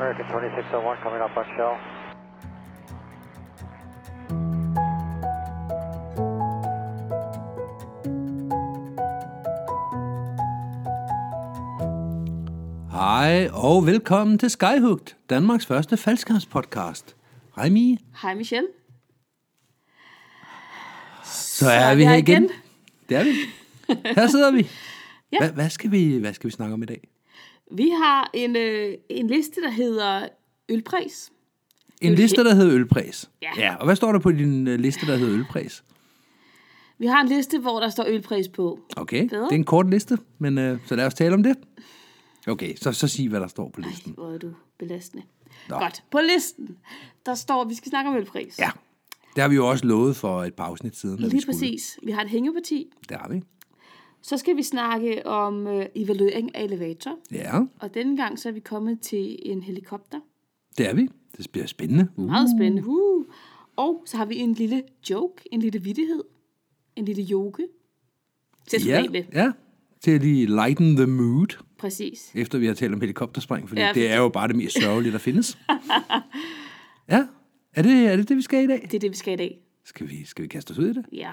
American 2601 coming up on shell. Hej og velkommen til Skyhugt, Danmarks første faldskærmspodcast. Hej Mie. Hej Michelle. Så er vi her igen. Det er vi. Her sidder vi. Ja. Hvad, hvad, skal vi, hvad skal vi snakke om i dag? Vi har en, øh, en liste, der hedder Ølpris. En Øl- liste, der hedder Ølpris. Ja. ja. Og hvad står der på din øh, liste, der hedder Ølpris? Vi har en liste, hvor der står ølpris på. Okay, Bedre. det er en kort liste, men øh, så lad os tale om det. Okay, så, så sig, hvad der står på listen. Hvor er du belastende. Nå. Godt. På listen, der står, at vi skal snakke om ølpris. Ja, det har vi jo også lovet for et par afsnit siden. at vi Lige skulle. præcis. Vi har et hængeparti. Det har vi. Så skal vi snakke om øh, evaluering af elevator. Ja, Og denne gang så er vi kommet til en helikopter. det er vi. Det bliver spændende. Uh. Meget spændende. Uh. Og så har vi en lille joke, en lille vittighed, en lille joke. Til at Ja, ja. med. ja, til at lige lighten the mood. Præcis. efter vi har talt om helikopterspring, fordi ja, Ja, det er jo bare det mest sørgelige, der findes. ja, er det, er det det, vi skal i dag? Det er det, vi skal i dag. Skal vi, skal vi kaste os ud i det? Ja.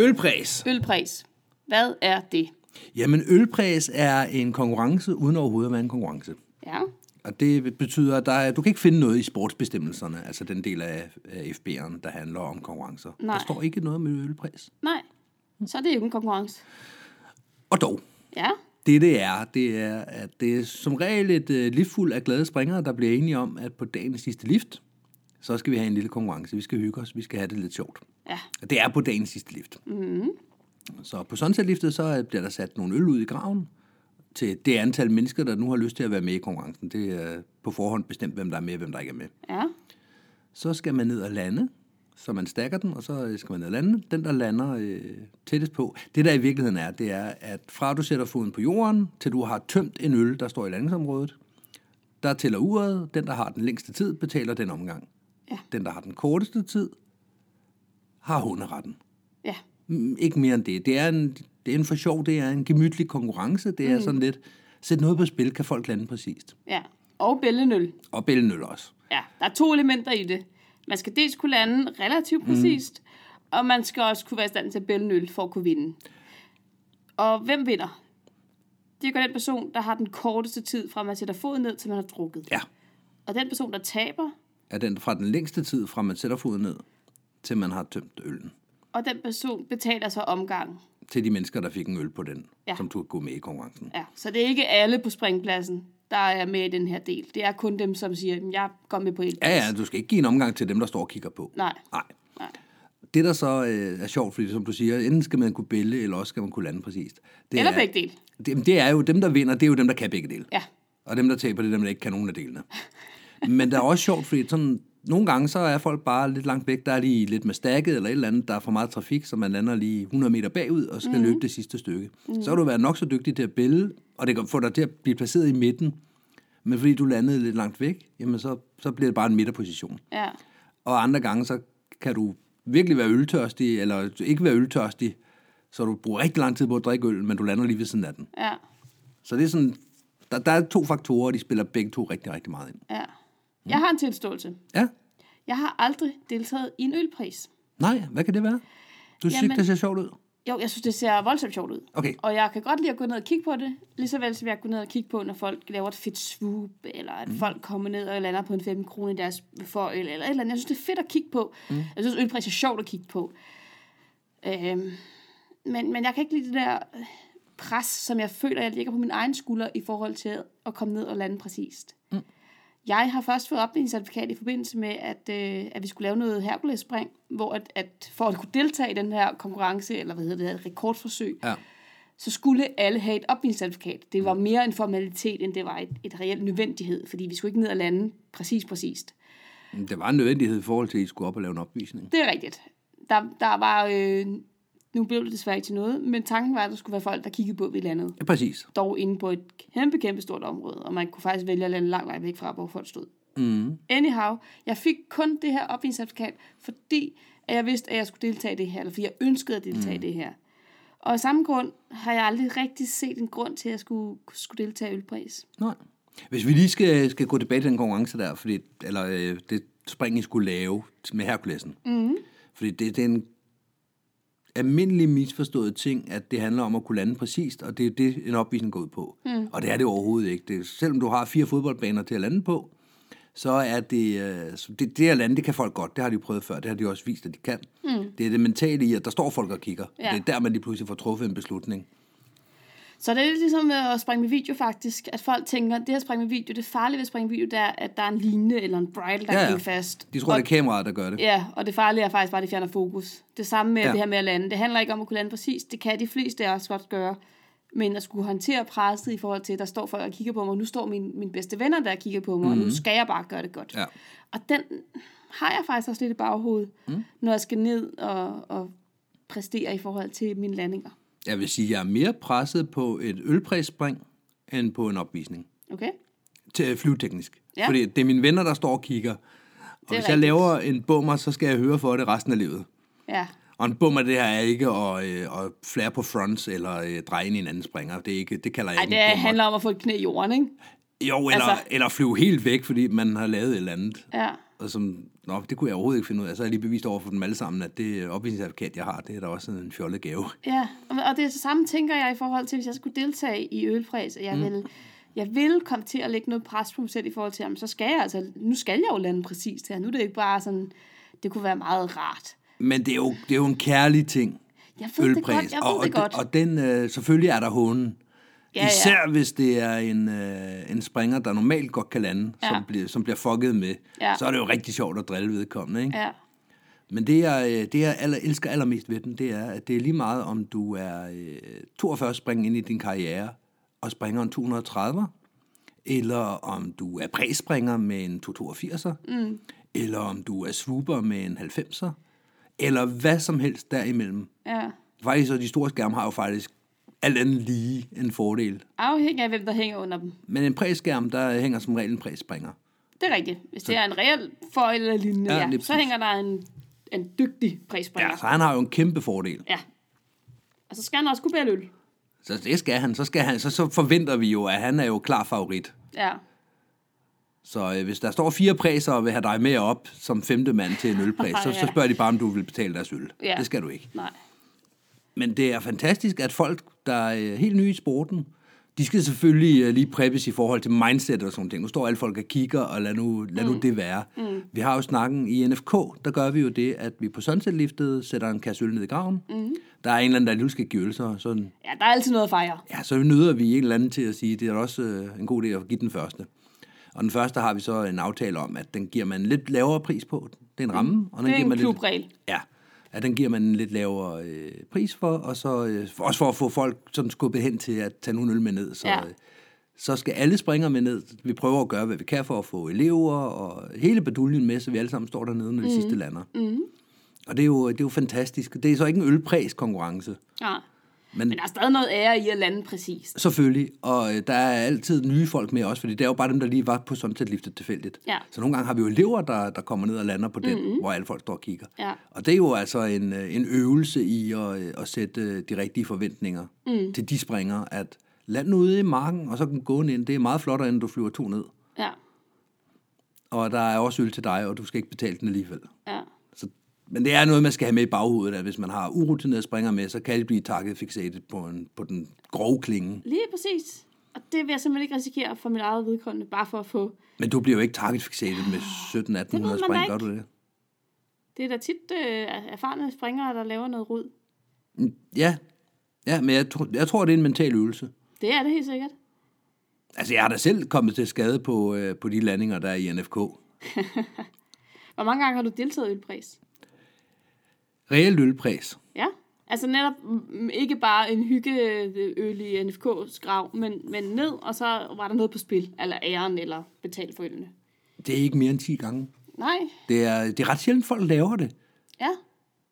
Ølpræs. Ølpris. Hvad er det? Jamen, ølpræs er en konkurrence, uden overhovedet at være en konkurrence. Ja. Og det betyder, at der er, du kan ikke finde noget i sportsbestemmelserne, altså den del af, FB'eren, der handler om konkurrencer. Nej. Der står ikke noget med ølpræs. Nej. Så er det jo en konkurrence. Og dog, Ja. det det er, det er, at det er som regel et uh, liftfuld af glade springere, der bliver enige om, at på dagens sidste lift, så skal vi have en lille konkurrence. Vi skal hygge os, vi skal have det lidt sjovt. Ja. Det er på dagens sidste lift. Mm-hmm. Så på Sunset-liftet, så bliver der sat nogle øl ud i graven til det antal mennesker, der nu har lyst til at være med i konkurrencen. Det er på forhånd bestemt, hvem der er med og hvem der ikke er med. Ja. Så skal man ned og lande, så man stakker den, og så skal man ned og lande. Den, der lander øh, tættest på, det der i virkeligheden er, det er, at fra du sætter foden på jorden, til du har tømt en øl, der står i landingsområdet, der tæller uret. Den, der har den længste tid, betaler den omgang. Ja. Den, der har den korteste tid, har hunderetten. Ja. Mm, Ikke mere end det. Det er en, det er en for sjov, det er en gemytlig konkurrence. Det er mm. sådan lidt, sæt noget på spil, kan folk lande præcist. Ja. Og bællenøl. Og bællenøl også. Ja. Der er to elementer i det. Man skal dels kunne lande relativt præcist, mm. og man skal også kunne være i stand til at bælge en øl for at kunne vinde. Og hvem vinder? Det er den person, der har den korteste tid fra man sætter foden ned, til man har drukket. Ja. Og den person, der taber, Er den fra den længste tid, fra man sætter foden ned, til man har tømt øllen. og den person betaler så omgang. Til de mennesker, der fik en øl på den, ja. Som turde gå med i konkurrencen. Ja, så det er ikke alle på springpladsen, der er med i den her del. Det er kun dem, som siger, "Jamen, jeg går med på et Ja, ja, du skal ikke give en omgang til dem, der står og kigger på. Nej, Nej. nej. Det, der så øh, er sjovt, fordi som du siger, enten skal man kunne bælge, eller også skal man kunne lande præcist. Det Eller er, begge dele. Det, det er jo dem, der vinder, det er jo dem, der kan begge dele. Ja, Og dem, der taber, det er dem, der ikke kan nogen af delene. Men det er også sjovt, fordi sådan, nogle gange så er folk bare lidt langt væk. Der er lige lidt med stakket eller et eller andet, der er for meget trafik, så man lander lige 100 meter bagud og skal mm. løbe det sidste stykke. Mm. Så har du været nok så dygtig til at bælge, og det kan få dig til at blive placeret i midten. Men fordi du landede lidt langt væk, jamen så, så bliver det bare en midterposition. ja, Og andre gange, så kan du virkelig være øltørstig, eller ikke være øltørstig, så du bruger rigtig lang tid på at drikke øl, men du lander lige ved siden af den. ja, Så det er sådan, der, der er to faktorer, og de spiller begge to rigtig, rigtig meget ind. ja. Jeg har en tilståelse. Ja, Jeg har aldrig deltaget i en ølpris. nej, hvad kan det være? Du synes ikke, Jamen- det ser sjovt ud? Jo, jeg synes, det ser voldsomt sjovt ud. Okay. Og jeg kan godt lide at gå ned og kigge på det, lige så vel som jeg går ned og kigge på, når folk laver et fedt swoop, eller at mm. folk kommer ned og lander på en 15 kroner i deres forøl, eller et eller andet. Jeg synes, det er fedt at kigge på. Mm. Jeg synes, ølpris er sjovt at kigge på. Øhm, men, men jeg kan ikke lide det der pres, som jeg føler, jeg ligger på min egen skulder i forhold til at komme ned og lande præcist. Mm. Jeg har først fået oplæringscertifikat i forbindelse med, at, øh, at vi skulle lave noget Hercules-spring, hvor at, at for at kunne deltage i den her konkurrence, eller hvad hedder det, her, rekordforsøg, Ja. så skulle alle have et oplæringscertifikat. Det var mere en formalitet, end det var et, et reelt nødvendighed, fordi vi skulle ikke ned og lande præcis præcist. Det var en nødvendighed i forhold til, at I skulle op og lave en opvisning. Det er rigtigt. Der, der var, øh, nu blev det desværre ikke til noget, men tanken var, at der skulle være folk, der kiggede på, vi landede. Ja, præcis. Dog inde på et kæmpe, kæmpe stort område, og man kunne faktisk vælge at lande langt vej væk fra, hvor folk stod. Mm. Anyhow, jeg fik kun det her opvisningscertifikat, fordi at jeg vidste, at jeg skulle deltage i det her, eller fordi jeg ønskede at deltage mm. i det her. Og af samme grund har jeg aldrig rigtig set en grund til, at jeg skulle, skulle deltage i ølpris. Nej. Hvis vi lige skal, skal gå tilbage til den konkurrence der, fordi, eller øh, det spring, I skulle lave med Herkulesen. Mm. Fordi det, det er en almindelig misforstået ting, at det handler om at kunne lande præcist, og det er det, en opvisning går ud på. Mm. Og det er det overhovedet ikke. Det, selvom du har fire fodboldbaner til at lande på, så er det, øh, det, det at lande, det kan folk godt. Det har de prøvet før, det har de også vist, at de kan. Mm. Det er det mentale i, at der står folk og kigger. Ja. Det er der, man lige pludselig får truffet en beslutning. Så det er lidt ligesom at springe med video faktisk, at folk tænker, at det at springe med video, det farlige ved at springe med video, det er, at der er en line eller en bridle, der Ja, ja, fast. De tror, og, det er kameraet, der gør det. Ja, og det farlige er faktisk bare, at det fjerner fokus. Det samme med Ja. ja. det her med at lande. Det handler ikke om at kunne lande præcis. Det kan de fleste af os godt gøre. Men at skulle håndtere presset i forhold til, at der står folk og kigger på mig, og nu står mine, mine bedste venner der og kigger på mig, mm. og nu skal jeg bare gøre det godt. Ja. Og den har jeg faktisk også lidt i baghovedet, mm. når jeg skal ned og, og præstere i forhold til mine landinger. Jeg vil sige, at jeg er mere presset på et ølpræsspring, end på en opvisning. Okay? Til flyveteknisk. Ja. Fordi det er mine venner, der står og kigger. Og hvis jeg rigtigt. laver en bummer, så skal jeg høre for det resten af livet. Ja. Og en bummer, det her er ikke at, øh, at flære på fronts eller øh, dreje ind i en anden springer. Det, er ikke, det kalder jeg Ej, ikke det bummer. handler om at få et knæ i jorden, ikke? Jo, eller, altså- eller flyve helt væk, fordi man har lavet et eller andet. Ja. Og som, nå, det kunne jeg overhovedet ikke finde ud af. Så har jeg lige bevist over for dem alle sammen, at det opvisningsadvokat, jeg har, det er da også en fjollet gave. Ja, og det er det samme, tænker jeg, i forhold til, hvis jeg skulle deltage i ølfræs, at jeg mm. vil, jeg vil komme til at lægge noget pres på mig selv i forhold til, jamen, så skal jeg altså, nu skal jeg jo lande præcist her. Nu er det ikke bare sådan, det kunne være meget rart. Men det er jo, det er jo en kærlig ting. Jeg ved det ølpræs. godt, jeg ved og, det og, godt. Og den, øh, selvfølgelig er der hunden. Ja, Ja, ja. Især hvis det er en, øh, en springer, der normalt godt kan lande, ja. Som, bliver, som bliver fucket med, Ja. så er det jo rigtig sjovt at drille vedkommende. Ikke? Ja, Men det, jeg, øh, det, jeg aller, elsker allermest ved den, det er, at det er lige meget, om du er øh, 42 spring ind i din karriere og springer en 230, eller om du er præspringer med en 282'er, mm. eller om du er swooper med en 90'er, eller hvad som helst derimellem. ja. Faktisk, så de store skærme har jo faktisk alt andet lige en fordel. Afhængig af, hvem der hænger under dem. Men en præskærm, der hænger som regel en præspringer. Det er rigtigt. Hvis det er en reel foil eller lignende, Ja, ja, så hænger der en, en dygtig præspringer. Ja, så han har jo en kæmpe fordel. ja. Og så skal han også kunne bære øl. Så det skal han. Så, skal han, så, så forventer vi jo, at han er jo klar favorit. Ja. Så øh, hvis der står fire præser og vil have dig med op som femte mand til en ølpræs, så, så spørger de bare, om du vil betale deres øl. Ja. Det skal du ikke. Nej. Men det er fantastisk, at folk, der er helt nye i sporten, de skal selvfølgelig øh, lige preppes i forhold til mindset og sådan ting. Nu står alle folk og kigger, og lad nu, lad nu det være. Mm. Vi har jo snakken i NFK, der gør vi jo det, at vi på sunset-liftet sætter en kasse øl ned i graven. Mm. Der er en eller anden, der lige skal give så sådan, Ja, der er altid noget at fejre. ja, så nøder vi en eller anden til at sige, det er også øh, en god idé at give den første. Og den første har vi så en aftale om, at den giver man en lidt lavere pris på. Det er en ramme. Og den Det er giver en man lidt, klubregel. Ja, at den giver man en lidt lavere øh, pris for, og så øh, for- også for at få folk sådan skubbet hen til at tage nogle øl med ned. Så, Ja. øh, så skal alle springere med ned. Vi prøver at gøre, hvad vi kan for at få elever og hele baduljen med, så vi alle sammen står dernede, når de mm. sidste lander. Mm. Og det er, jo, det er jo fantastisk. Det er så ikke en ølpræs konkurrence. Ja. Men, Men der er stadig noget ære i at lande præcist. Selvfølgelig, og øh, der er altid nye folk med også, fordi det er jo bare dem, der lige var på sunset-liftet tilfældigt. Ja. Så nogle gange har vi jo elever, der, der kommer ned og lander på den, mm-hmm. hvor alle folk står og kigger. Ja. Og det er jo altså en, øh, en øvelse i at, øh, at sætte øh, de rigtige forventninger mm. til de springer, at land ude i marken, og så kan gå ind. Det er meget flottere, end du flyver to ned. Ja. Og der er også øl til dig, og du skal ikke betale den alligevel. Ja. Men det er noget, man skal have med i baghovedet, at hvis man har urutinerede springer med, så kan det blive target fixated på, en, på den grove klinge. Lige præcis. Og det vil jeg simpelthen ikke risikere for mit eget vedkommende, bare for at få... Men du bliver jo ikke target fixated med 17-1800 man spring, gør du det? Det er da tit øh, erfarne springere, der laver noget rod. Ja, ja men jeg, tror, jeg tror, det er en mental øvelse. Det er det helt sikkert. Altså, jeg har da selv kommet til skade på, øh, på de landinger, der er i NFK. Hvor mange gange har du deltaget i ølpræs? Reelt ølpræs. Ja. Altså netop mm, ikke bare en hyggeøl i NFK's grav, men, men ned, og så var der noget på spil, eller æren, eller betal for ølene. Det er ikke mere end 10 gange. Nej, Det er, det er ret sjældent, folk laver det. ja.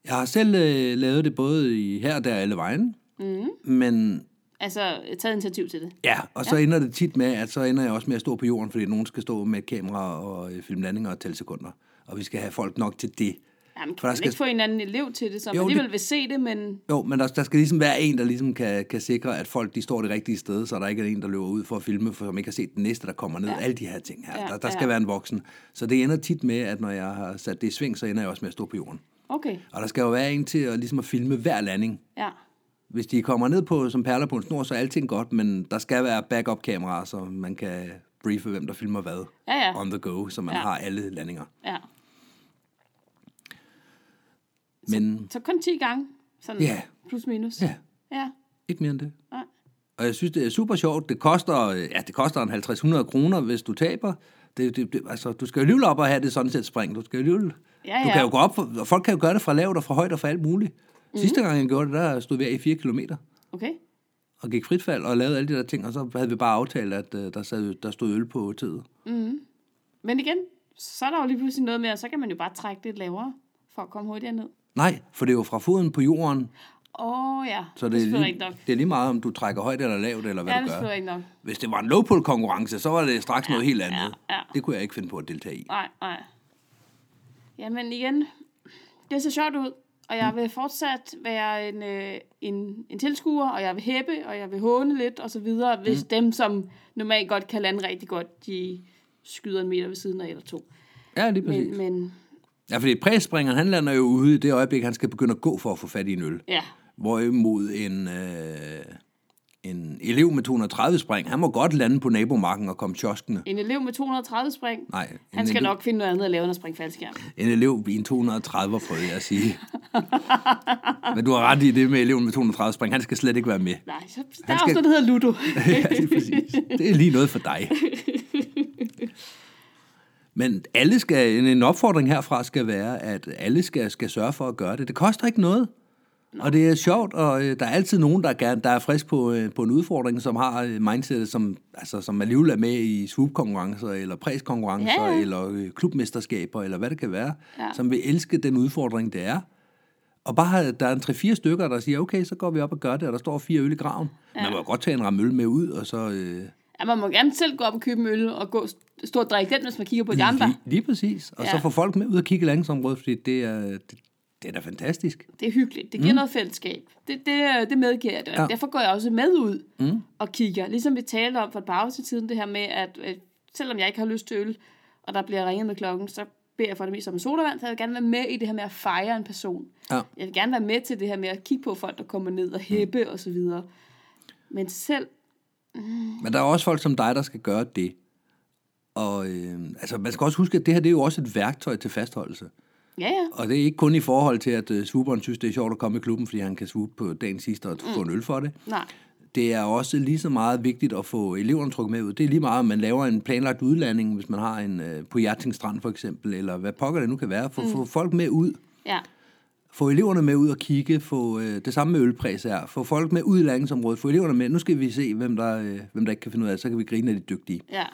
Jeg har selv øh, lavet det både i her og der alle vejen. Mm. Men Altså, taget initiativ til det. ja, og så ja. ender det tit med, at så ender jeg også med at stå på jorden, fordi nogen skal stå med et kamera og øh, filme landinger og tælle sekunder. Og vi skal have folk nok til det. Jamen, For kan der man skal- ikke få en anden elev til det, som Jo, alligevel det- vil se det, men Jo, men der, der skal ligesom være en, der ligesom kan, kan sikre, at folk de står det rigtige sted, så der ikke er en, der løber ud for at filme, for som ikke har set den næste, der kommer ned. Ja. Alle de her ting her. Ja, Der, der skal ja. være en voksen. Så det ender tit med, at når jeg har sat det i sving, så ender jeg også med at stå på jorden. okay, Og der skal jo være en til at, ligesom at filme hver landing. ja. Hvis de kommer ned på som perler på en snor, så er alting godt, men der skal være backup-kameraer, så man kan briefe, hvem der filmer hvad Ja, ja. on the go, så man Ja. har alle landinger. ja. Men Så kun 10 gange, sådan Ja. plus minus. ja, ja. ikke mere end det. Nej. Og jeg synes, det er super sjovt. Det koster, ja, det koster en 50-100 kroner, hvis du taber. Det, det, det, altså, du skal jo alligevel op og have det sådan set spring. Du skal jo alligevel... Ja, Du ja. kan jo gå op, for, folk kan jo gøre det fra lavt og fra højt og fra alt muligt. Mm. Sidste gang jeg gjorde det, der stod vi af i 4 kilometer Okay. og gik fritfald og lavede alle de der ting, og så havde vi bare aftalt, at uh, der, sad, der stod øl på tid. Men igen, så er der jo lige pludselig noget med, at så kan man jo bare trække lidt lavere, for at komme hurtigere ned. Nej, for det er jo fra foden på jorden, Åh oh, ja, så det, det, er er lige, ikke nok. det er lige meget, om du trækker højt eller lavt, eller hvad Ja, du det er gør. ikke nok. Hvis det var en low konkurrence, så var det straks noget helt andet. ja, ja. Det kunne jeg ikke finde på at deltage i. Nej, nej. Jamen igen, det ser sjovt ud, og jeg vil fortsat være en, øh, en, en tilskuer, og jeg vil hæppe, og jeg vil håne lidt, og så videre, hvis dem, som normalt godt kan lande rigtig godt, de skyder en meter ved siden af eller to. Ja, lige præcis. Men, men Ja, fordi præspringeren, han lander jo ude i det øjeblik, han skal begynde at gå for at få fat i en øl. ja, Hvorimod en, øh, en elev med 230 spring, han må godt lande på nabomarken og komme tjoskende. en elev med 230 spring, Nej, han skal elev, nok finde noget andet at lave end at springe faldskærm. En elev i en 230, prøvede jeg at sige. Men du har ret i det med eleven med 230 spring. Han skal slet ikke være med. Nej, så, der er skal- også noget, der hedder Ludo. ja, lige præcis. Det er lige noget for dig. Men alle skal, en- opfordring herfra skal være, at alle skal, skal sørge for at gøre det. Det koster ikke noget. Og det er sjovt, og øh, der er altid nogen, der, gerne, der er frisk på, øh, på en udfordring, som har øh, mindsetet, som, altså, som alligevel er med i swoop-konkurrencer, eller præskonkurrencer, Ja, ja. eller klubmesterskaber, eller hvad det kan være, Ja. som vil elske den udfordring, det er. Og bare, der er en 3-4 stykker, der siger, okay, så går vi op og gør det, og der står fire øl i graven. Ja. Man må godt tage en ramme øl med ud, og så... Øh, Ja, man må gerne selv gå op og købe en øl og gå, stå og drikke den, hvis man kigger på de andre. Lige, lige præcis. Og ja. Så få folk med ud og kigge i landingsområdet, fordi det er, det, det er da fantastisk. Det er hyggeligt. Det giver mm. noget fællesskab. Det, det, det medgiver jeg. Ja. Ja. Derfor går jeg også med ud mm. og kigger. Ligesom vi talte om for et par afsnit siden, det her med, at, at selvom jeg ikke har lyst til øl, og der bliver ringet med klokken, så beder jeg for det mest om en sodavand, så jeg vil gerne være med i det her med at fejre en person. Ja. Jeg vil gerne være med til det her med at kigge på folk, der kommer ned og hæppe mm. og så videre. Men selv, Men der er også folk som dig, der skal gøre det. Og øh, altså, man skal også huske, at det her det er jo også et værktøj til fastholdelse. ja ja, Og det er ikke kun i forhold til, at øh, swooperen synes, det er sjovt at komme i klubben, fordi han kan swoop på dagen sidste og få en øl for det. nej, Det er også lige så meget vigtigt at få eleverne trukket med ud. Det er lige meget, om man laver en planlagt udlanding, hvis man har en øh, på Hjerting Strand for eksempel, eller hvad pokker det nu kan være. Få, mm. få folk med ud. ja, Få eleverne med ud og kigge, få øh, det samme med ølpræs her, få folk med ud i landingsområdet, få eleverne med, nu skal vi se, hvem der, øh, hvem der ikke kan finde ud af så kan vi grine af de dygtige. ja,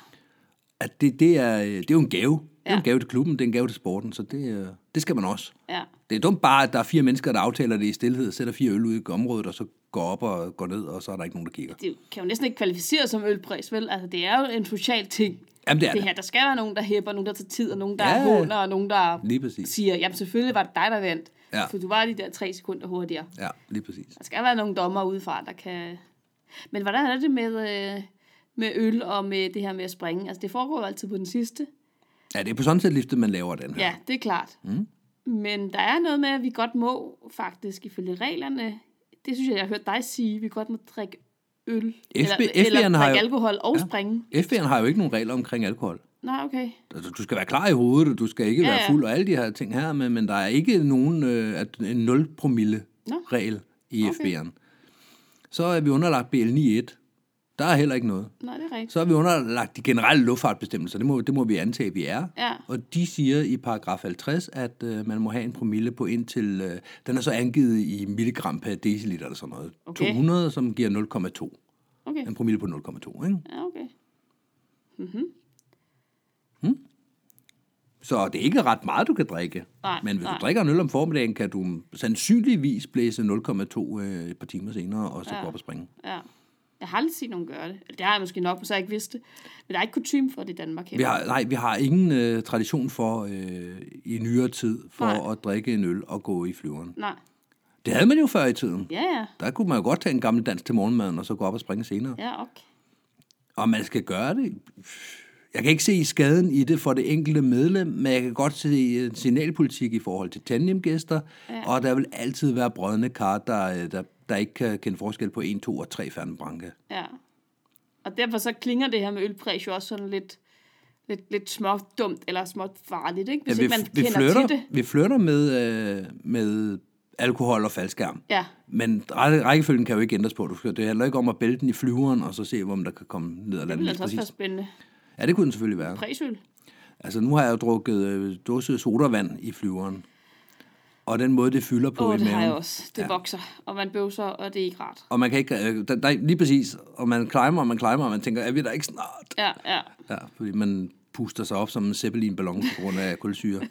At det, det, er, øh, det er jo en gave. Det er Ja. en gave til klubben, det er en gave til sporten, så det, øh, det skal man også. ja. Det er dumt bare, at der er fire mennesker, der aftaler det i stillhed, sætter fire øl ud i området, og så går op og går ned, og så er der ikke nogen, der kigger. Det kan jo næsten ikke kvalificeres som ølpris, vel? Altså, det er jo en social ting. Jamen, det er det her. Der skal være nogen, der hæpper, nogen, der tager tid, og nogen, der Ja. ja. håner, og nogen, der Lige præcis. siger, jamen selvfølgelig var det dig, der vandt. Ja. For du var de der tre sekunder hurtigere. Ja, lige præcis. Der skal være nogle dommer udefra, der kan... Men hvordan er det med, øh, med øl og med det her med at springe? Altså, det foregår jo altid på den sidste. Ja, det er på sådan set liftet, man laver den her. Ja, det er klart. Mm. Men der er noget med, at vi godt må faktisk ifølge reglerne, det synes jeg, jeg har hørt dig sige, vi godt må drikke øl. eller, FB eller har drikke jo- alkohol og Ja. springe. FB'eren har jo ikke nogen regler omkring alkohol. Nej, okay. Altså, du skal være klar i hovedet, og du skal ikke Ja, være fuld og alle de her ting her, men, men der er ikke nogen øh, at, en 0 promille regel i Okay. FB'eren. Så er vi underlagt BL 9.1. Der er heller ikke noget. Nej, det er rigtigt. Så er vi underlagt de generelle luftfartbestemmelser. Det må, det må vi antage, at vi er. Ja. Og de siger i paragraf 50, at øh, man må have en promille på indtil... Øh, den er så angivet i milligram per deciliter eller sådan noget. Okay. 200, som giver 0,2. Okay. En promille på 0,2, ikke? Ja, okay. Så det er ikke ret meget, du kan drikke. Nej, Men hvis nej. du drikker en øl om formiddagen, kan du sandsynligvis blæse 0,2 øh, et par timer senere, og så Ja. gå op og springe. Ja. Jeg har aldrig set nogen gøre det. Det har jeg måske nok, så jeg ikke vidste det. Men der er ikke kutume for det i Danmark Vi heller. har, nej, vi har ingen øh, tradition for øh, i nyere tid for Nej. at drikke en øl og gå i flyveren. Nej. Det havde man jo før i tiden. Ja, ja. Der kunne man jo godt tage en gammel dans til morgenmaden, og så gå op og springe senere. Ja, okay. Og man skal gøre det. Jeg kan ikke se skaden i det for det enkelte medlem, men jeg kan godt se øh, signalpolitik i forhold til tandemgæster, ja. og der vil altid være brødne kar, der, øh, der, der ikke kan kende forskel på 1, 2 og 3 færdenbranke. Ja. Og derfor så klinger det her med ølpræs jo også sådan lidt, lidt, lidt småt dumt, eller småt farligt, ikke? Hvis vi, ikke man vi, kender flytter, til det. vi flytter med, øh, med alkohol og faldskærm. Ja, Men række- rækkefølgen kan jo ikke ændres på. Du skal, det handler ikke om at bælte den i flyveren, og så se, om der kan komme ned og det lande ville lige altså også være spændende. Ja, det kunne den selvfølgelig være. Præsøl. Altså, nu har jeg jo drukket øh, dåse sodavand i flyveren. Og den måde, det fylder på Åh, i det har maven. jeg også. Det ja. vokser, og man bøvser, og det er ikke rart. Og man kan ikke, øh, der, der, lige præcis, og man climber, og man climber, og man tænker, er vi der ikke snart? Ja, ja. Ja, fordi man puster sig op som en zeppelinballon på grund af kulsyre.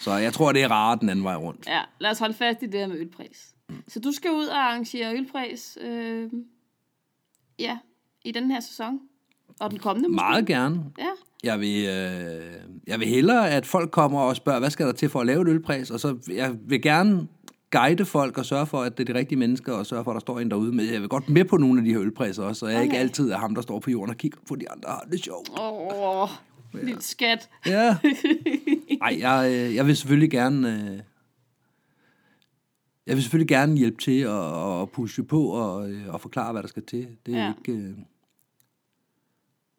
Så jeg tror, det er rart den anden vej rundt. Ja, lad os holde fast i det her med ølpræs. Så du skal ud og arrangere ølpræs, øh, ja, i den her sæson. Og den kommende måske. Meget gerne. Ja, Jeg vil, øh, jeg vil hellere, at folk kommer og spørger, hvad skal der til for at lave et ølpræs? Og så jeg vil gerne guide folk og sørge for, at det er de rigtige mennesker, og sørge for, at der står en derude. Men jeg vil godt med på nogle af de her ølpræser også, så jeg okay. ikke altid er ham, der står på jorden og kigger på de andre, det sjovt. åh, lille skat. Ja. Ej, jeg, øh, jeg vil selvfølgelig gerne... Øh, jeg vil selvfølgelig gerne hjælpe til at, at pushe på og, øh, og forklare, hvad der skal til. Det er Ja. ja. ikke... Øh,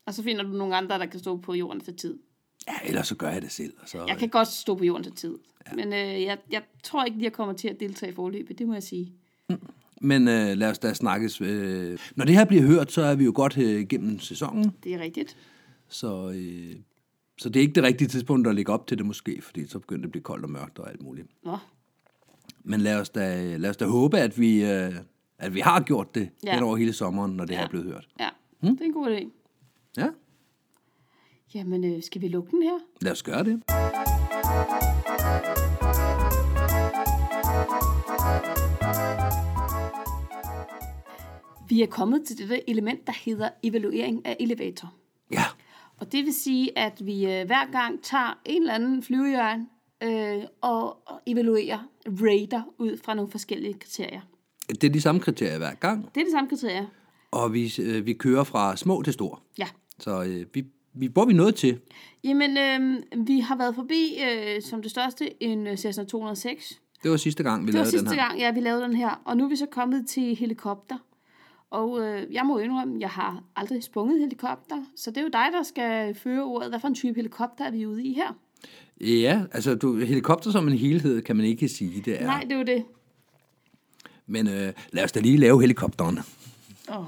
Og så finder du nogle andre, der kan stå på jorden til tid. ja, ellers så gør jeg det selv. Og så, Jeg kan godt stå på jorden til tid. Ja. Men øh, jeg, jeg tror ikke, lige, jeg kommer til at deltage i forløbet. Det må jeg sige. Men øh, lad os da snakkes. Øh. Når det her bliver hørt, så er vi jo godt øh, igennem sæsonen, Det er rigtigt. så, øh, så det er ikke det rigtige tidspunkt at lægge op til det måske, fordi så begynder det at blive koldt og mørkt og alt muligt. Nå, Men lad os da, lad os da håbe, at vi, øh, at vi har gjort det ja. hen over hele sommeren, når det Ja. her er blevet hørt. ja. Hmm? Det er en god idé. Ja, Jamen, øh, skal vi lukke den her? lad os gøre det. Vi er kommet til det element, der hedder evaluering af elevator. Ja, Og det vil sige, at vi øh, hver gang tager en eller anden flyvehjørn øh, og, og evaluerer, rater ud fra nogle forskellige kriterier. det er de samme kriterier hver gang, Det er de samme kriterier. Og vi, øh, vi kører fra små til stor. Ja. Så øh, vi, vi bor vi noget til. Jamen, øh, vi har været forbi øh, som det største en øh, Cessna 206. Det var sidste gang, vi Det var lavede den sidste her. gang, ja, vi lavede den her. Og nu er vi så kommet til helikopter. Og øh, jeg må indrømme, jeg har aldrig sprunget helikopter. Så det er jo dig, der skal føre ordet. Hvad for en type helikopter er vi ude i her? Ja, altså du, helikopter som en helhed kan man ikke sige, det er. Nej, det er jo det. Men øh, lad os da lige lave helikopteren. Oh.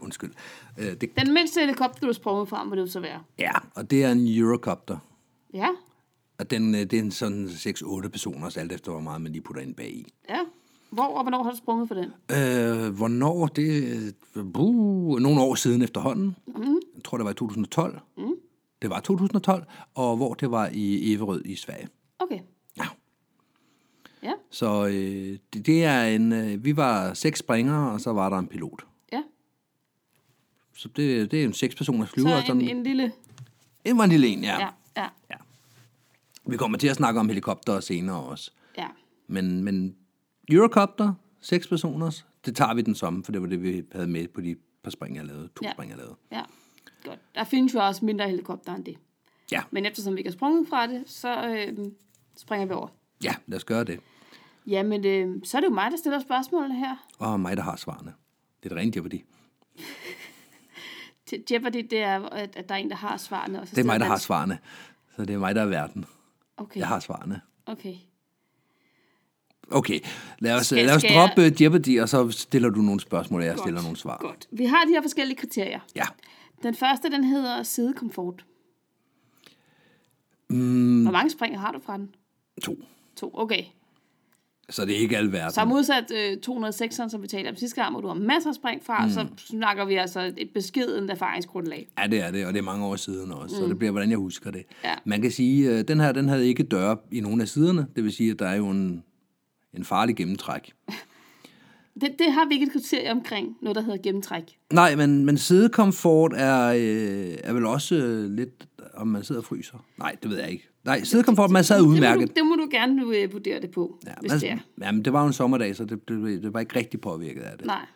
Undskyld. Øh, det, Den mindste helikopter, du har sprunget fra, må det jo så være. ja, og det er en Eurocopter. Ja, Og den, øh, det er en sådan 6-8 personer, så alt efter hvor meget man lige putter ind bag i. ja. Hvor og hvornår har du sprunget for den? Øh, hvornår? Det er uh, nogle år siden efterhånden. Mm. Jeg tror, det var i 2012. Mm. Det var 2012, og hvor det var i Everød i Sverige. Okay. Ja. Ja, Så øh, det, det er en... Øh, vi var seks springere, og så var der en pilot. Så det, det er en seks personers flyver. Så en, sådan, en lille... en var en lille en, ja. Ja, ja, ja. Vi kommer til at snakke om helikopter senere også. ja. Men, men Eurocopter, seks personers, det tager vi den som, for det var det, vi havde med på de par spring, jeg lavede. To Ja. spring, jeg lavede. Ja, godt. Der findes jo også mindre helikopter end det. Ja, Men eftersom vi ikke har sprunget fra det, så øh, springer vi over. ja, lad os gøre det. Jamen, øh, så er det jo mig, der stiller spørgsmålene her. Og mig, der har svarene. Det er det rent Jeopardy. Til Jeopardy, det er, at, der er en, der har svarene. Og så Det er mig, der har svarene. Så det er mig, der er verden. Okay, Jeg har svarene. okay. Okay, lad os, Skal- lad os skal jeg- droppe Jeopardy, og så stiller du nogle spørgsmål, og jeg stiller nogle svar. Godt. Vi har de her forskellige kriterier. Ja. Den første, den hedder sidekomfort. Mm, Hvor mange springer har du fra den? to. To, okay. Så det er ikke alverden. Så modsat øh, 206'eren, som vi talte om sidste gang, hvor du har masser af spring fra, mm. så snakker vi altså et beskedent erfaringsgrundlag. Ja, det er det, og det er mange år siden også, mm. så det bliver, hvordan jeg husker det. Ja. Man kan sige, at den her, den havde ikke døre i nogle af siderne, det vil sige, at der er jo en, en farlig gennemtræk. Det, det har vi ikke et kriterie omkring, noget der hedder gennemtræk. Nej, men, men sædekomfort er, øh, er vel også øh, lidt, om man sidder og fryser. Nej, det ved jeg ikke. Nej, sædekomfort, man sad Det må, udmærket. du, det må du gerne øh, vurdere det på, ja, hvis man, det er. Jamen, det var jo en sommerdag, så det, det, det var ikke rigtig påvirket af det. Nej.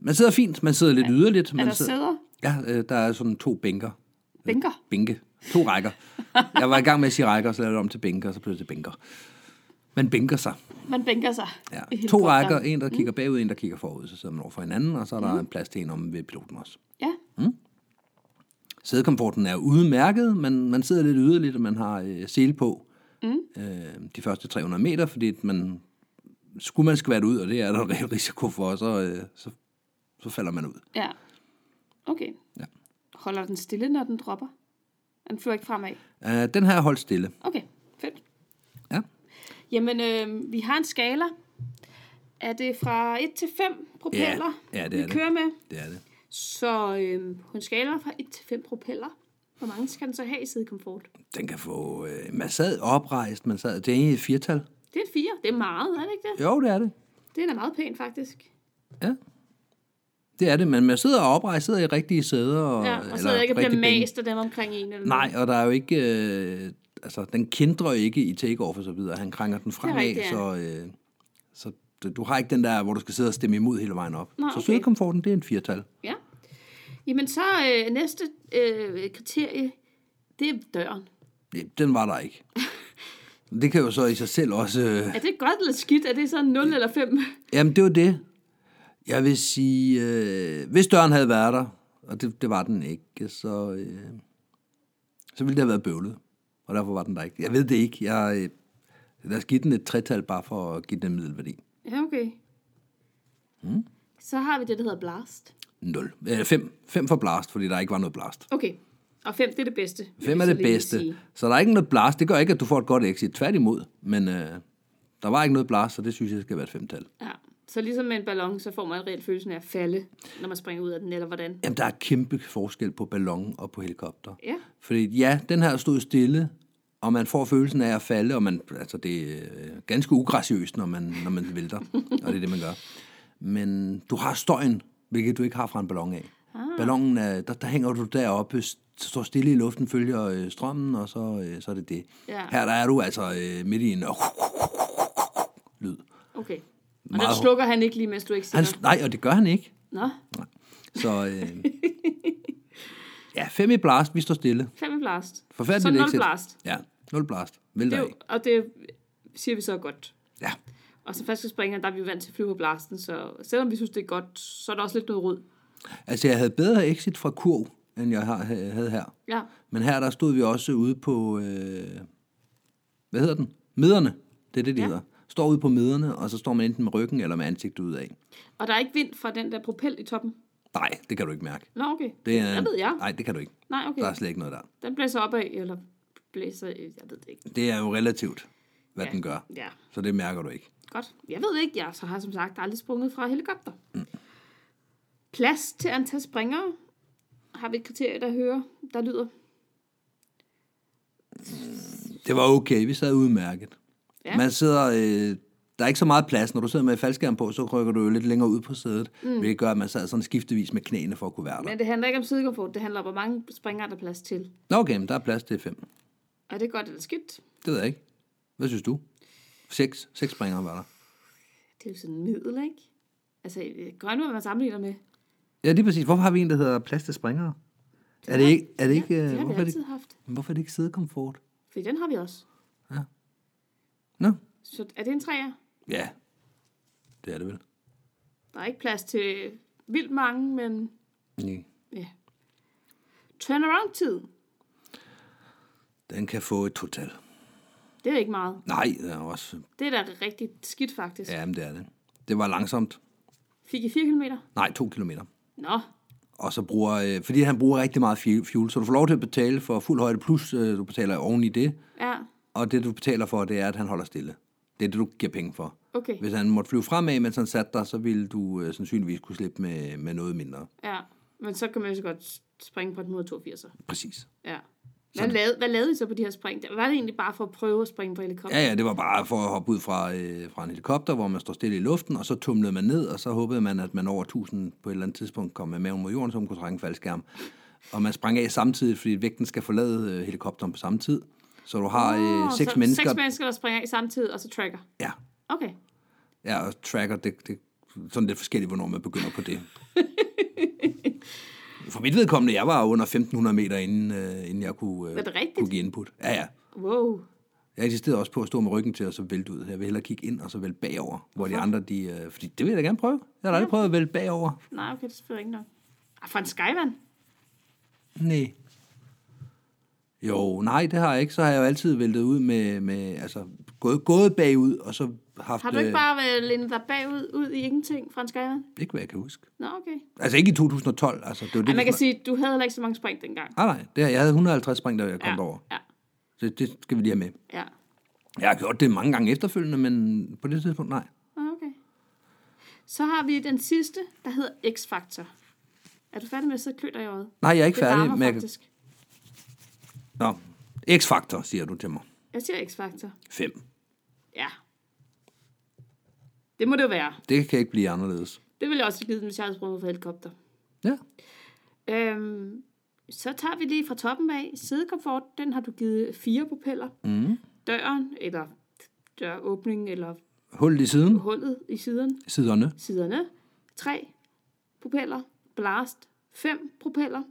Man sidder fint, man sidder lidt yderligt. Er Man der sidder, sæder? ja, øh, der er sådan to bænker. Bænker? Bænke. To rækker. Jeg var i gang med at sige rækker, så lavede det om til bænker, og så blev det til bænker. Man bænker sig. Man bænker sig. Ja. To rækker, en der kigger bagud, en der kigger forud, så sidder man over for hinanden, og så er der en plads til en om ved piloten også. Ja, Sædekomforten er udmærket, men man sidder lidt yderligt, og man har øh, sele på mm. øh, de første 300 meter, fordi man, skulle man skvatte ud, og det er der en reel risiko for, så, øh, så, så falder man ud. ja. Okay. Ja. Holder den stille, når den dropper? Den flyver ikke fremad? Øh, den her er holdt stille. Okay, fedt. Ja. Jamen, øh, vi har en skala. Er det fra 1 til 5 propeller, Ja, ja, det vi er det. kører med? Det er det. Så øh, på en skala fra 1 til 5 propeller, hvor mange skal den så have i sidekomfort? Den kan få øh, massad oprejst, man sad, det er egentlig et firtal. Det er et 4. Det er meget, er det ikke det? Jo, det er det. Det er da meget pænt, faktisk. Ja. Det er det, men man sidder oprejst, sidder i rigtige sæder. Og, Ja, og så er jeg ikke bliver rigtig bænke. mast af dem omkring en. Eller Nej, noget. og der er jo ikke... Øh, altså, den kendrer ikke i take-off og så videre. Han krænger den fremad, rigtigt, ja. så, øh, så du, har ikke den der, hvor du skal sidde og stemme imod hele vejen op. Nå, Så okay. sødekomforten, det er en firtal. Ja. Jamen så øh, næste øh, kriterie, det er døren. Den var der ikke. Det kan jo så i sig selv også... Øh, Er det godt eller skidt? Er det så 0 eller 5? Jamen, det var det. Jeg vil sige, øh, hvis døren havde været der, og det, det var den ikke, så, øh, så ville det have været bøvlet. Og derfor var den der ikke. Jeg ved det ikke. Jeg, øh, lad os give den et tretal bare for at give den en middelværdi. Ja, okay. Mm. Så har vi det, der hedder blast. 0. Øh, 5. 5 for blast, fordi der ikke var noget blast. Okay. Og 5, det er det bedste. vil 5 vi er det bedste. sige. Så der er ikke noget blast. Det gør ikke, at du får et godt exit. Tværtimod. Men øh, der var ikke noget blast, så det synes jeg skal være et femtal. Ja. Så ligesom med en ballon, så får man reelt følelsen af at falde, når man springer ud af den, eller hvordan? Jamen, der er kæmpe forskel på ballon og på helikopter. Ja. Fordi ja, den her stod stille, og man får følelsen af at falde, og man, altså det er øh, ganske ugraciøst, når man, når man vælter, og det er det, man gør. Men du har støjen, hvilket du ikke har fra en ballon af. Ah. Ballonen, er, der, der hænger du deroppe, st- står stille i luften, følger øh, strømmen, og så, øh, så er det det. Ja. Her der er du altså øh, midt i en lyd. Okay. Og Meget- den slukker han ikke lige, mens du ikke siger Han, nej, og det gør han ikke. Nå, Så øh, ja, fem i blast, vi står stille. 5 i blast. Forfærdeligt Så 0 exit. blast. Ja, nul blast. Vil Det er og det siger vi så godt. Ja. Og første springer, der er vi vant til at flyve på blasten, så selvom vi synes, det er godt, så er der også lidt noget rod. Altså, jeg havde bedre exit fra kurv, end jeg havde her. Ja, Men her, der stod vi også ude på, øh, hvad hedder den? Miderne. Det er det, de Ja. hedder. Står ude på miderne, og så står man enten med ryggen eller med ansigtet ud af. og der er ikke vind fra den der propel i toppen. Nej, det kan du ikke mærke. Nå, okay. Det er, Hvad ved jeg? Nej, det kan du ikke. Nej, okay. Der er slet ikke noget der. Den blæser opad, eller blæser, jeg ved det ikke. Det er jo relativt, hvad Ja. den gør. Ja, Så det mærker du ikke. Godt. Jeg ved det ikke, jeg så har som sagt aldrig sprunget fra helikopter. Mm. Plads til antal springere. Har vi et kriterie, der hører, der lyder? Det var okay, vi sad udmærket. Ja. Man sidder, øh, der er ikke så meget plads. Når du sidder med faldskærm på, så rykker du jo lidt længere ud på sædet, mm. hvilket gør, at man sad sådan skiftevis med knæene for at kunne være der. Men det handler ikke om sidekomfort, det handler om, hvor mange springere der er plads til. Nå, okay, men der er plads til fem. Er det godt eller skidt? Det ved jeg ikke. Hvad synes du? Seks, seks springere var der. Det er jo sådan middel, ikke? Altså, grønne, hvad man sammenligner med. Ja, lige præcis. Hvorfor har vi en, der hedder plads til springere? Er det ikke, er det ikke, Ja, øh, det har vi hvorfor, er det, altid haft. hvorfor er det ikke sædekomfort? For den har vi også. Nå, Så er det en træer? ja, det er det vel. Der er ikke plads til vildt mange, men Nej. ja. Turnaround-tid, Den kan få et total. Det er ikke meget. Nej, det er også... Det er da rigtig skidt, faktisk. Ja. Men det er det. Det var langsomt. Fik I 4 km? Nej, to kilometer. Nå, Og så bruger, øh, fordi han bruger rigtig meget fu- fuel, så du får lov til at betale for fuld højde, plus øh, du betaler oven i det. ja, Og det, du betaler for, det er, at han holder stille. Det er det, du giver penge for. okay. Hvis han måtte flyve fremad, mens han satte dig, så ville du øh, sandsynligvis kunne slippe med, med noget mindre. Ja, men så kan man jo så godt springe på den 182. Præcis. Ja. Hvad lavede, hvad lavede I så på de her spring? Var det egentlig bare for at prøve at springe på helikopter? Ja, ja, det var bare for at hoppe ud fra, øh, fra en helikopter, hvor man står stille i luften, og så tumlede man ned, og så håbede man, at man over 1000 på et eller andet tidspunkt kom med maven mod jorden, så man kunne trække en faldskærm. Og man sprang af samtidig, fordi vægten skal forlade øh, helikopteren på samme tid. Så du har øh, Åh, seks så mennesker. Seks mennesker, der springer af samtidig, og så tracker. Ja, Okay. ja, og tracker, det, det sådan lidt forskelligt, hvornår man begynder på det. For mit vedkommende, jeg var under 1500 meter, inden, øh, inden jeg kunne, øh, kunne give input. Ja, ja. Wow. Jeg insisterede også på at stå med ryggen til og så vælte ud. Jeg vil hellere kigge ind og så vælte bagover, hvor de andre, de, øh, fordi det vil jeg da gerne prøve. Jeg har aldrig prøvet at vælte bagover. Nej, okay, det er selvfølgelig ikke nok. Ah, fra en skyvand? Nej. Jo, nej, det har jeg ikke. Så har jeg jo altid væltet ud med, med altså, gået, gået bagud, og så haft... Har du ikke øh, bare været lænet dig bagud ud i ingenting fra en skyvand? Ikke, hvad jeg kan huske. Nå, okay. Altså ikke i 2012, altså. Det var det, Ej, man kan som- sige, du havde heller ikke så mange spring dengang. Nej, nej, det, jeg havde 150 spring, da jeg kom ja. derover. Ja, Så det skal vi lige have med. ja. Jeg har gjort det mange gange efterfølgende, men på det tidspunkt, nej. Ah, Okay. Så har vi den sidste, der hedder X-Factor. Er du færdig med at sidde og klø dig i øjet? Nej, jeg er ikke Det færdig faktisk. Nå, X-faktor, siger du til mig. Jeg siger X-Factor. 5. Ja. Det må det jo være. Det kan ikke blive anderledes. Det ville jeg også have givet, hvis jeg havde sprunget fra helikopter. Ja. Øhm, så tager vi lige fra toppen af. Sædekomfort, den har du givet fire propeller. Mm. Døren, eller døråbningen, eller Hul i siden. hullet i siden, Siderne. siderne. Tre propeller. Blast, fem propeller.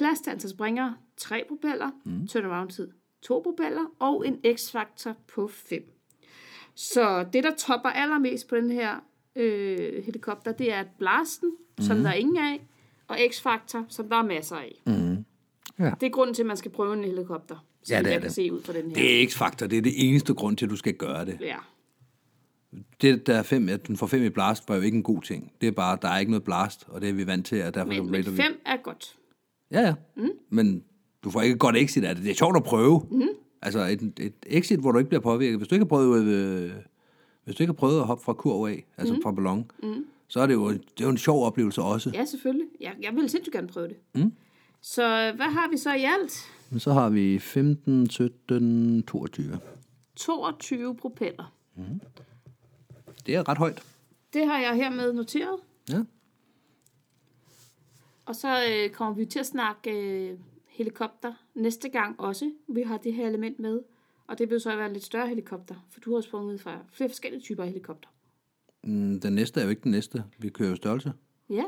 Antal springere, tre propeller. Mm. Turnaround-tid, to propeller. Og en X-faktor på 5. Så det, der topper allermest på den her øh, helikopter, det er blasten, mm. som der er ingen af, og X-faktor, som der er masser af. Mm. Ja. Det er grunden til, at man skal prøve en helikopter. Så Ja, det er jeg kan det. se ud fra den her. Det er X-faktor. Det er det eneste grund til, at du skal gøre det. Ja. Det, der er fem, at den får fem i blast, var jo ikke en god ting. Det er bare, der er ikke noget blast, og det er vi vant til, og derfor Men, men rater vi. fem er godt. Ja, ja. Mm. Men du får ikke et godt exit af det. Det er sjovt at prøve. Mm. Altså et, et exit, hvor du ikke bliver påvirket. Hvis du ikke har prøvet, øh, hvis du ikke har prøvet at hoppe fra kurv af, altså mm. fra ballon, mm. så er det, jo, det er jo en sjov oplevelse også. Ja, selvfølgelig. Jeg, jeg vil sindssygt gerne prøve det. Mm. Så hvad har vi så i alt? Så har vi 15, 17, 22. 22 propeller. Det er ret højt. Det har jeg hermed noteret. Ja. Og så øh, kommer vi til at snakke øh, helikopter næste gang også. Vi har det her element med. Og det vil så være en lidt større helikopter, for du har sprunget fra flere forskellige typer af helikopter. Mm, Den næste er jo ikke den næste. Vi kører jo størrelse. Ja.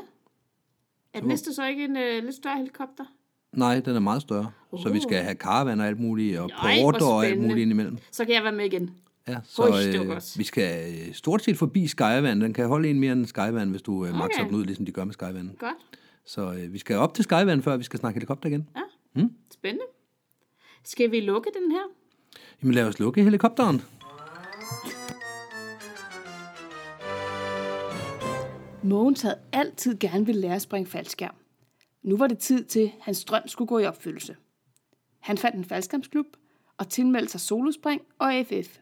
Er den næste så ikke en øh, lidt større helikopter? Nej, den er meget større. Uh. Så vi Uh. skal have caravan og alt muligt, og hvor porter og alt muligt indimellem. Så kan jeg være med igen. Ja, så var øh, vi skal øh, stort set forbi Skyvan. Den kan holde en mere end Skyvan, hvis du øh, okay. Okay. den ud, ligesom de gør med Skyvan. Godt. Så øh, vi skal op til Skyvan, før vi skal snakke helikopter igen. Ja. Mm. Spændende. Skal vi lukke den her? Jamen lad os lukke helikopteren. Mogens havde altid gerne ville lære at springe faldskærm. Nu var det tid til, at hans drøm skulle gå i opfyldelse. Han fandt en faldskærmsklub og tilmeldte sig solospring og AFF.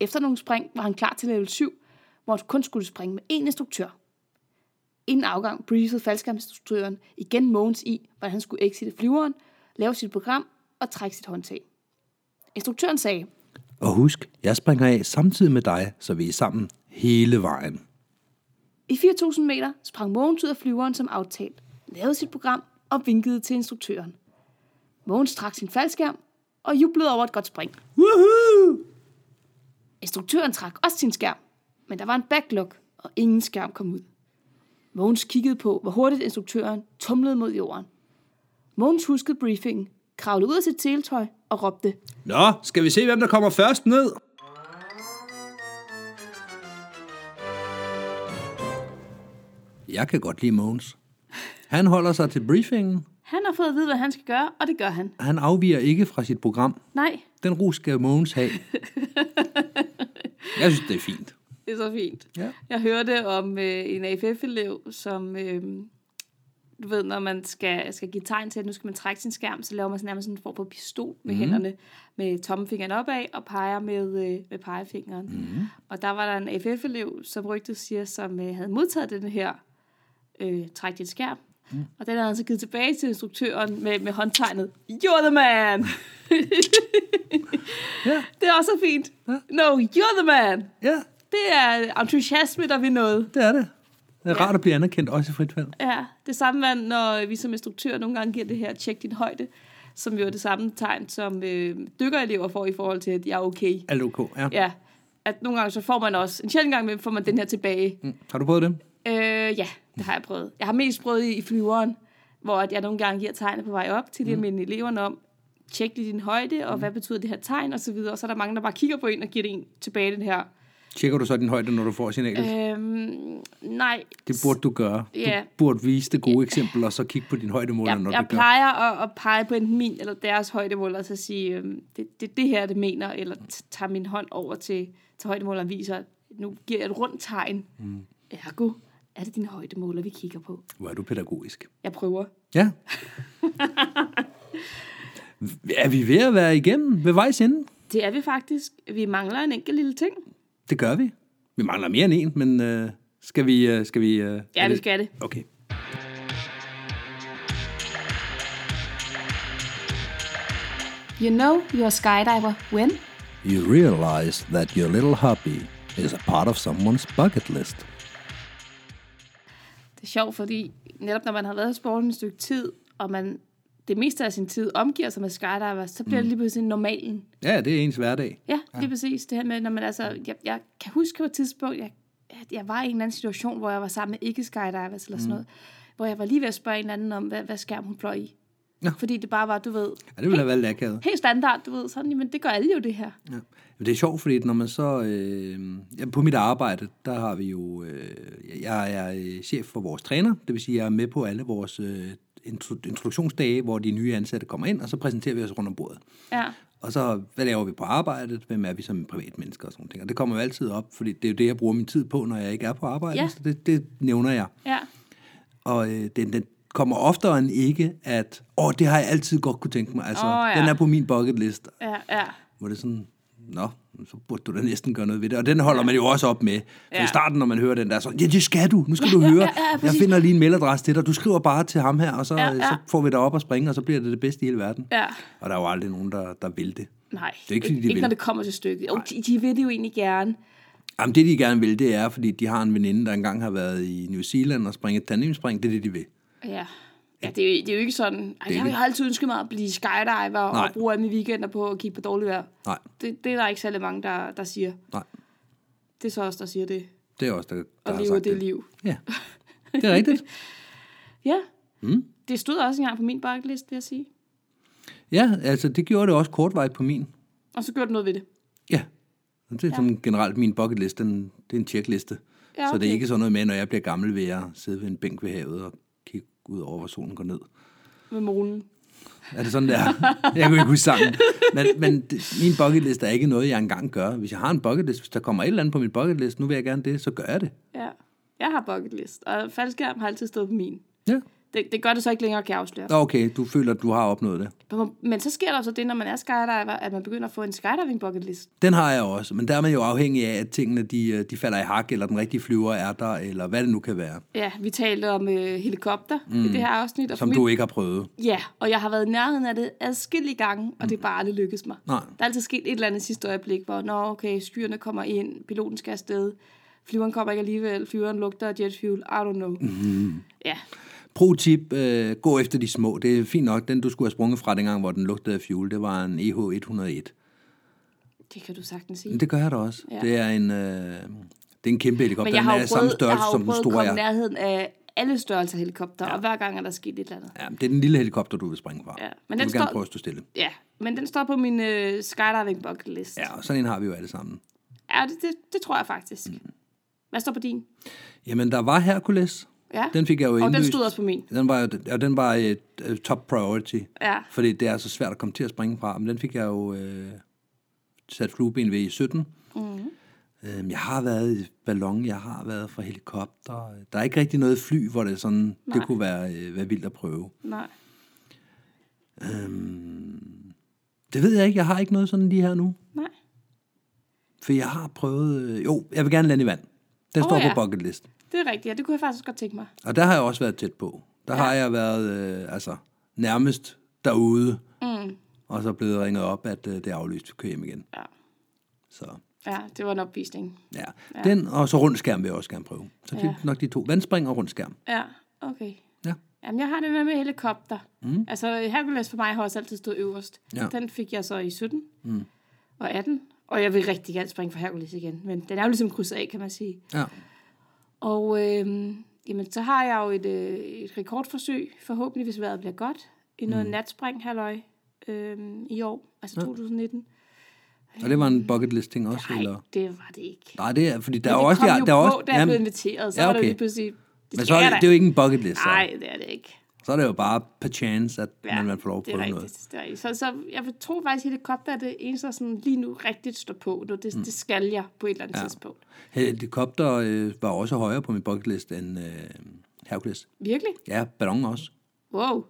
Efter nogle spring var han klar til level 7, hvor han kun skulle springe med én instruktør. Inden afgang briefede faldskærmsinstruktøren igen Mogens i, hvordan han skulle exitte flyveren, lave sit program og trække sit håndtag. Instruktøren sagde, Og husk, jeg springer af samtidig med dig, så vi er sammen hele vejen. I 4.000 meter sprang Mogens ud af flyveren som aftalt, lavede sit program og vinkede til instruktøren. Mogens trak sin faldskærm og jublede over et godt spring. Woohoo! Instruktøren trak også sin skærm, men der var en backlog, og ingen skærm kom ud. Mogens kiggede på, hvor hurtigt instruktøren tumlede mod jorden. Mogens huskede briefingen, kravlede ud af sit teletøj og råbte, Nå, skal vi se, hvem der kommer først ned? Jeg kan godt lide Mogens. Han holder sig til briefingen. han har fået at vide, hvad han skal gøre, og det gør han. Han afviger ikke fra sit program. Nej, Den ros skal Mogens have. Jeg synes, det er fint. Det er så fint. Ja. Jeg hørte om øh, en AFF-elev, som, øh, du ved, når man skal, skal give tegn til, at nu skal man trække sin skærm, så laver man sådan nærmest sådan en form for pistol med mm. hænderne, med tommelfingeren opad og peger med, øh, med pegefingeren. Mm. Og der var der en AFF-elev, som rygtet siger, som øh, havde modtaget den her øh, træk dit skærm, Mm. Og den har han så givet tilbage til instruktøren med, med håndtegnet. You're the man! Ja. Det er også så fint. No, you're the man! Ja, Det er entusiasme, der vil noget. det er det. Det er Ja. rart at blive anerkendt, også i frit fald. Ja, det samme er, når vi som instruktør nogle gange giver det her tjek din højde, som jo er det samme tegn, som øh, dykkerelever får i forhold til, at jeg er okay. Alt ok, ja. Ja, at nogle gange så får man også, en sjældent gang får man den her tilbage. Mm. Har du prøvet det? Øh, ja, det har jeg prøvet. Jeg har mest prøvet i, i flyveren, hvor at jeg nogle gange giver tegnet på vej op til de almindelige eleverne om, tjek lige din højde, og hvad betyder det her tegn, og så videre. Og så er der mange, der bare kigger på en og giver det en tilbage den her. Tjekker du så din højde, når du får signalet? Øhm, nej, Det burde du gøre. ja. Du burde vise det gode eksempel, og så kigge på din højdemåler, jeg, når jeg du gør. plejer at, at pege på enten min eller deres højdemåler, og så sige, øhm, det, det er det her, det mener, eller tager min hånd over til, til højdemåleren og viser, nu giver jeg et rundt tegn. Mm. Ergo, er det din højdemåler, vi kigger på? Hvor er du pædagogisk. Jeg prøver. Ja. er vi ved at være igennem ved vejs ende? Det er vi faktisk. Vi mangler en enkelt lille ting. Det gør vi. Vi mangler mere end en, men øh, skal vi... Øh, skal vi øh, Ja, vi skal det. Okay. You know you're a skydiver when? You realize that your little hobby is a part of someone's bucket list. Det er sjovt, fordi netop når man har været i sporten et stykke tid, og man det meste af sin tid omgiver sig med skydiver, så bliver det lige pludselig normalen. Ja, det er ens hverdag. Ja, lige præcis. Det her med, når man altså... Jeg, jeg kan huske på et tidspunkt, jeg, jeg var i en eller anden situation, hvor jeg var sammen med ikke-skydivers eller sådan noget, hvor jeg var lige ved at spørge en anden om, hvad, hvad skærm hun fløj i. Nå. Fordi det bare var, du ved, Ja, det ville have været lidt akavet. helt standard, du ved, sådan, men det gør alle jo det her. Ja. Men det er sjovt, fordi når man så... Øh, ja, på mit arbejde, der har vi jo... Øh, jeg er øh, chef for vores træner, det vil sige, jeg er med på alle vores øh, introduktionsdage, hvor de nye ansatte kommer ind, og så præsenterer vi os rundt om bordet. Ja, Og så, hvad laver vi på arbejdet? Hvem er vi som privatmennesker og sådan noget. Og det kommer jo altid op, fordi det er jo det, jeg bruger min tid på, når jeg ikke er på arbejde. Ja. Så det, det nævner jeg. ja, Og øh, den, den kommer oftere end ikke, at åh, det har jeg altid godt kunne tænke mig. Altså, Åh, ja. den er på min bucket list. ja, ja. Hvor det er sådan, nå, så burde du da næsten gøre noget ved det. Og den holder man jo også op med. For Ja. i starten, når man hører den der, så, ja, det skal du. Nu skal du ja, høre. ja, ja, jeg finder lige en mailadresse til dig. Du skriver bare til ham her, og så, Ja, ja, ja. ja. så får vi dig op og springe, og så bliver det det bedste i hele verden. ja. Og der er jo aldrig nogen, der, der vil det. Nej, Det er ikke, fordi de ikke vil. når det kommer til stykket. Jo, de, de vil det jo egentlig gerne. Jamen, det de gerne vil, det er, fordi de har en veninde, der engang har været i New Zealand og springet et tandemspring. Det er det, de vil. Ja. Ja, det er, jo, det er jo ikke sådan... Er jeg har altid ønsket mig at blive skydiver Nej. og bruge alle mine weekender på at kigge på dårligt vejr. Nej, Det, det er der ikke særlig mange, der, der siger. nej. Det er så også der siger det. Det er også der, der Og lever det det. liv. Ja, det er rigtigt. Ja. Mm. Det stod også engang på min bucket list, vil jeg sige. Ja, altså det gjorde det også kortvejt på min. Og så gjorde det noget ved det. Ja, det er sådan generelt min bucket list, den, det er en checkliste. Ja, Så det er okay. ikke sådan noget med, når jeg bliver gammel, vil jeg sidde ved en bænk ved havet og ud over, hvor solen går ned. Med månen. Er det sådan der? Jeg kan ikke huske sangen. Men, men det, min bucket list er ikke noget, jeg engang gør. Hvis jeg har en bucket list, hvis der kommer et eller andet på min bucket list, nu vil jeg gerne det, så gør jeg det. Ja. Jeg har bucket list, og faldskærm har altid stået på min. Ja. Det, det gør det så ikke længere, kan jeg afsløre. Okay, du føler, at du har opnået det. Men så sker der så det, når man er skydiver, at man begynder at få en skydiving bucket list. Den har jeg også, men der er man jo afhængig af, at tingene de, øh, de falder i hak, eller den rigtige flyver er der, eller hvad det nu kan være, Ja, vi talte om øh, helikopter mm. i det her afsnit. Og som for du mit- ikke har prøvet. Ja, og jeg har været i nærheden af det adskillige gange, og det er bare aldrig lykkedes mig. Nej. Der er altid sket et eller andet sidste øjeblik, hvor, nå okay, skyerne kommer ind, piloten skal afsted, flyveren kommer ikke alligevel, flyveren lugter af jet fuel, I don't know. Mm. Ja, Pro-tip, øh, gå efter de små. Det er fint nok, den du skulle have sprunget fra dengang, hvor den lugtede af fuel, det var en E EH-101. det kan du sagtens sige. Det gør jeg da også. Ja. Det er en, øh, det er en kæmpe helikopter. Men jeg har den er samme jeg størrelse har som den store i er. nærheden af alle størrelser helikopter, ja. og hver gang er der sket et eller andet. Ja, det er den lille helikopter, du vil springe fra. Ja, men Men den du vil gerne står- prøve at stå stille. Ja, men den står på min øh, skydiving bucket list. Ja, og sådan en har vi jo alle sammen. ja det, det, det tror jeg faktisk. Mm. Hvad står på din? Jamen, der var Hercules. Ja, Den fik jeg jo og den stod også på min. Den var, og den var et uh, top priority, Ja, fordi det er så svært at komme til at springe fra. Men den fik jeg jo øh, sat flueben ved i 17. Mm. Øhm, jeg har været i ballon, jeg har været fra helikopter. Der er ikke rigtig noget fly, hvor det sådan, Nej. det kunne være, øh, være vildt at prøve. nej. Det ved jeg ikke, jeg har ikke noget sådan lige her nu. Nej. For jeg har prøvet, øh, jo, jeg vil gerne lande i vand. Den Åh, står ja. på bucket list. Det er rigtigt, ja, det kunne jeg faktisk godt tænke mig. Og der har jeg også været tæt på. Der ja. har jeg været øh, altså, nærmest derude, mm. og så blevet ringet op, at øh, det er aflyst, vi kører hjem igen. Ja. Så ja, det var en opvisning. ja. ja. Den, og så rundskærm vil jeg også gerne prøve. Så det er Ja. nok de to. Vandspring og rundskærm. Ja, okay. Ja. Jamen, jeg har det med med helikopter. Mm. Altså, Hercules for mig har også altid stået øverst. Ja. Den fik jeg så i 17 mm. og 18. Og jeg vil rigtig gerne springe for Hercules igen. Men den er jo ligesom krydset af, kan man sige. Ja. Og øh, jamen, så har jeg jo et, øh, et rekordforsøg, forhåbentlig hvis vejret bliver godt, i noget mm. natspring, halløj, øh, i år, altså 2019. Og det var en bucket list ting også, Nej, eller? det var det ikke. Nej, det er, fordi der er også... Der, der er på, også, da jeg blev jamen, inviteret, så ja, var det okay. lige pludselig... Det men så er det, det er jo ikke en bucket list, så. Nej, det er det ikke. Så er det jo bare per chance, at ja, man får lov at det er prøve noget. Det er rigtigt. Så, så jeg vil tro faktisk, at helikopter er det eneste, der sådan lige nu rigtigt står på. Nu, det, mm. det skal jeg på et eller andet Ja. ja. tidspunkt. Helikopter øh, var også højere på min bucket list end øh, Hercules. Virkelig? Ja, ballon også. Wow.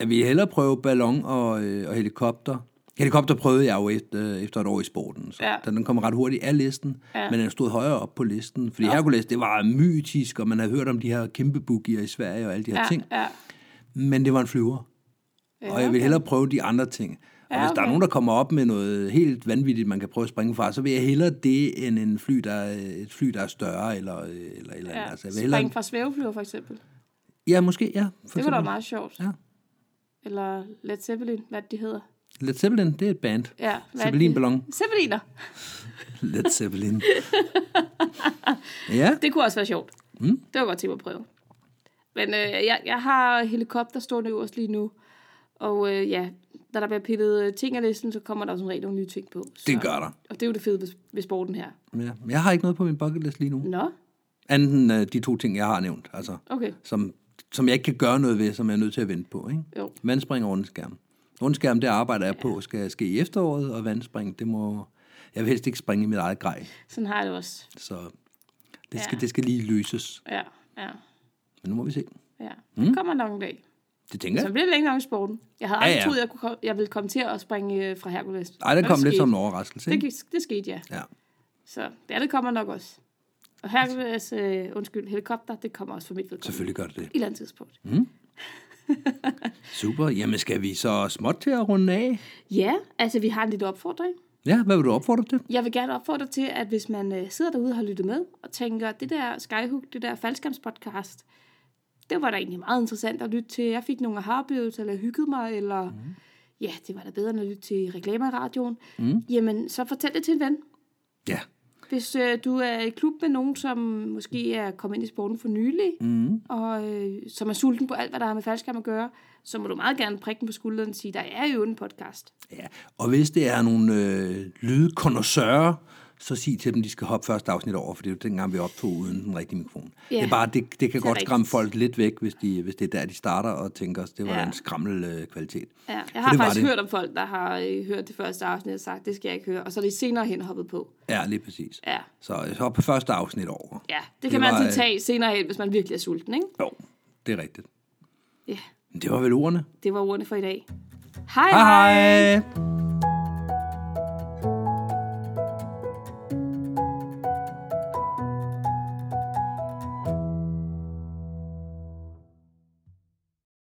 Jeg vil hellere prøve ballon og, øh, og helikopter. Helikopter prøvede jeg jo efter, efter et år i sporten, så Ja. den kom ret hurtigt af listen, Ja. men den stod højere op på listen. Fordi Hercules, det var mytisk, og man havde hørt om de her kæmpe boogier i Sverige og alle de her Ja, ting, ja. Men det var en flyver. ja Og jeg vil hellere prøve de andre ting. Og Ja, hvis der er okay. nogen, der kommer op med noget helt vanvittigt, man kan prøve at springe fra, så vil jeg hellere det, end en fly, der er, et fly, der er større, eller, øh, eller, eller Ja. altså, jeg vil Spring hellere, fra svæveflyver, for eksempel. Ja, måske, ja. For Det var da meget sjovt. Ja. Eller Led Zeppelin, hvad de hedder. Led Zeppelin, det er et band. Ja, hvad det? Zeppelin-ballon. Zeppeliner. Led Zeppelin. ja, Det kunne også være sjovt. Mm. Det var godt til at prøve. Men øh, jeg, jeg har helikopter stående øverst lige nu. Og øh, ja, da der bliver pillet øh, ting af listen, så kommer der jo som regel nogle nye ting på. Så, det gør der. Og det er jo det fede ved, ved sporten her. Ja. Jeg har ikke noget på min bucket list lige nu. Nå, Andet end uh, de to ting, jeg har nævnt. Altså, okay. som, som jeg ikke kan gøre noget ved, som jeg er nødt til at vente på. Ikke? Jo. Vandspring og rundskærm. Rundskærm, det arbejder jeg på, skal ske i efteråret, og vandspring, det må... Jeg vil helst ikke springe i mit eget grej, Sådan har jeg det også. så det skal, Ja. det skal lige løses. Ja, ja, Men nu må vi se. ja. Det kommer nok en dag. Det tænker Så jeg. bliver det længe nok i sporten. Jeg havde Ja, aldrig ja. troet, jeg, kunne, jeg ville komme til at springe øh, fra Hercules. Ej, det kom lidt skete. som en overraskelse. Det, Ikke? gik- det skete, ja. Ja. Så ja, det kommer nok også. Og Hercules, øh, undskyld, helikopter, det kommer også for mit vedkommende. Selvfølgelig gør det det. I et eller andet tidspunkt. Super. Jamen, skal vi så småt til at runde af? Ja, altså vi har en lille opfordring. Ja, hvad vil du opfordre til? Jeg vil gerne opfordre til, at hvis man øh, sidder derude og har lyttet med, og tænker, det der Skyhook, det der faldskærmspodcast, det var da egentlig meget interessant at lytte til. Jeg fik nogle aha-oplevelser, eller hyggede mig, eller mm. ja, det var da bedre end at lytte til reklamer i radioen. Mm. Jamen, så fortæl det til en ven. Ja. Hvis øh, du er i klub med nogen, som måske er kommet ind i sporten for nylig, mm. og øh, som er sulten på alt, hvad der har med faldskærm at gøre, så må du meget gerne prikke den på skulderen og sige, der er jo en podcast. ja. Og hvis det er nogle øh, lydkonnoisseurer, så sig til dem, de skal hoppe første afsnit over, for det er jo dengang, vi optog uden den rigtige mikrofon. Ja, det er bare, det, det kan godt rigtigt. skræmme folk lidt væk, hvis, de, hvis det er der, de starter og tænker, det var Ja. en skræmmel øh, kvalitet. Ja, jeg har det var faktisk det. hørt om folk, der har øh, hørt det første afsnit og sagt, det skal jeg ikke høre, og så er de senere hen hoppet på. Ja, lige præcis. Ja, Så så på første afsnit over. ja det Det kan man var, altid øh, tage senere hen, hvis man virkelig er sulten, ikke? Jo, det er rigtigt. Ja, Men det var vel ordene. det var ordene for i dag. Hej Hej hej!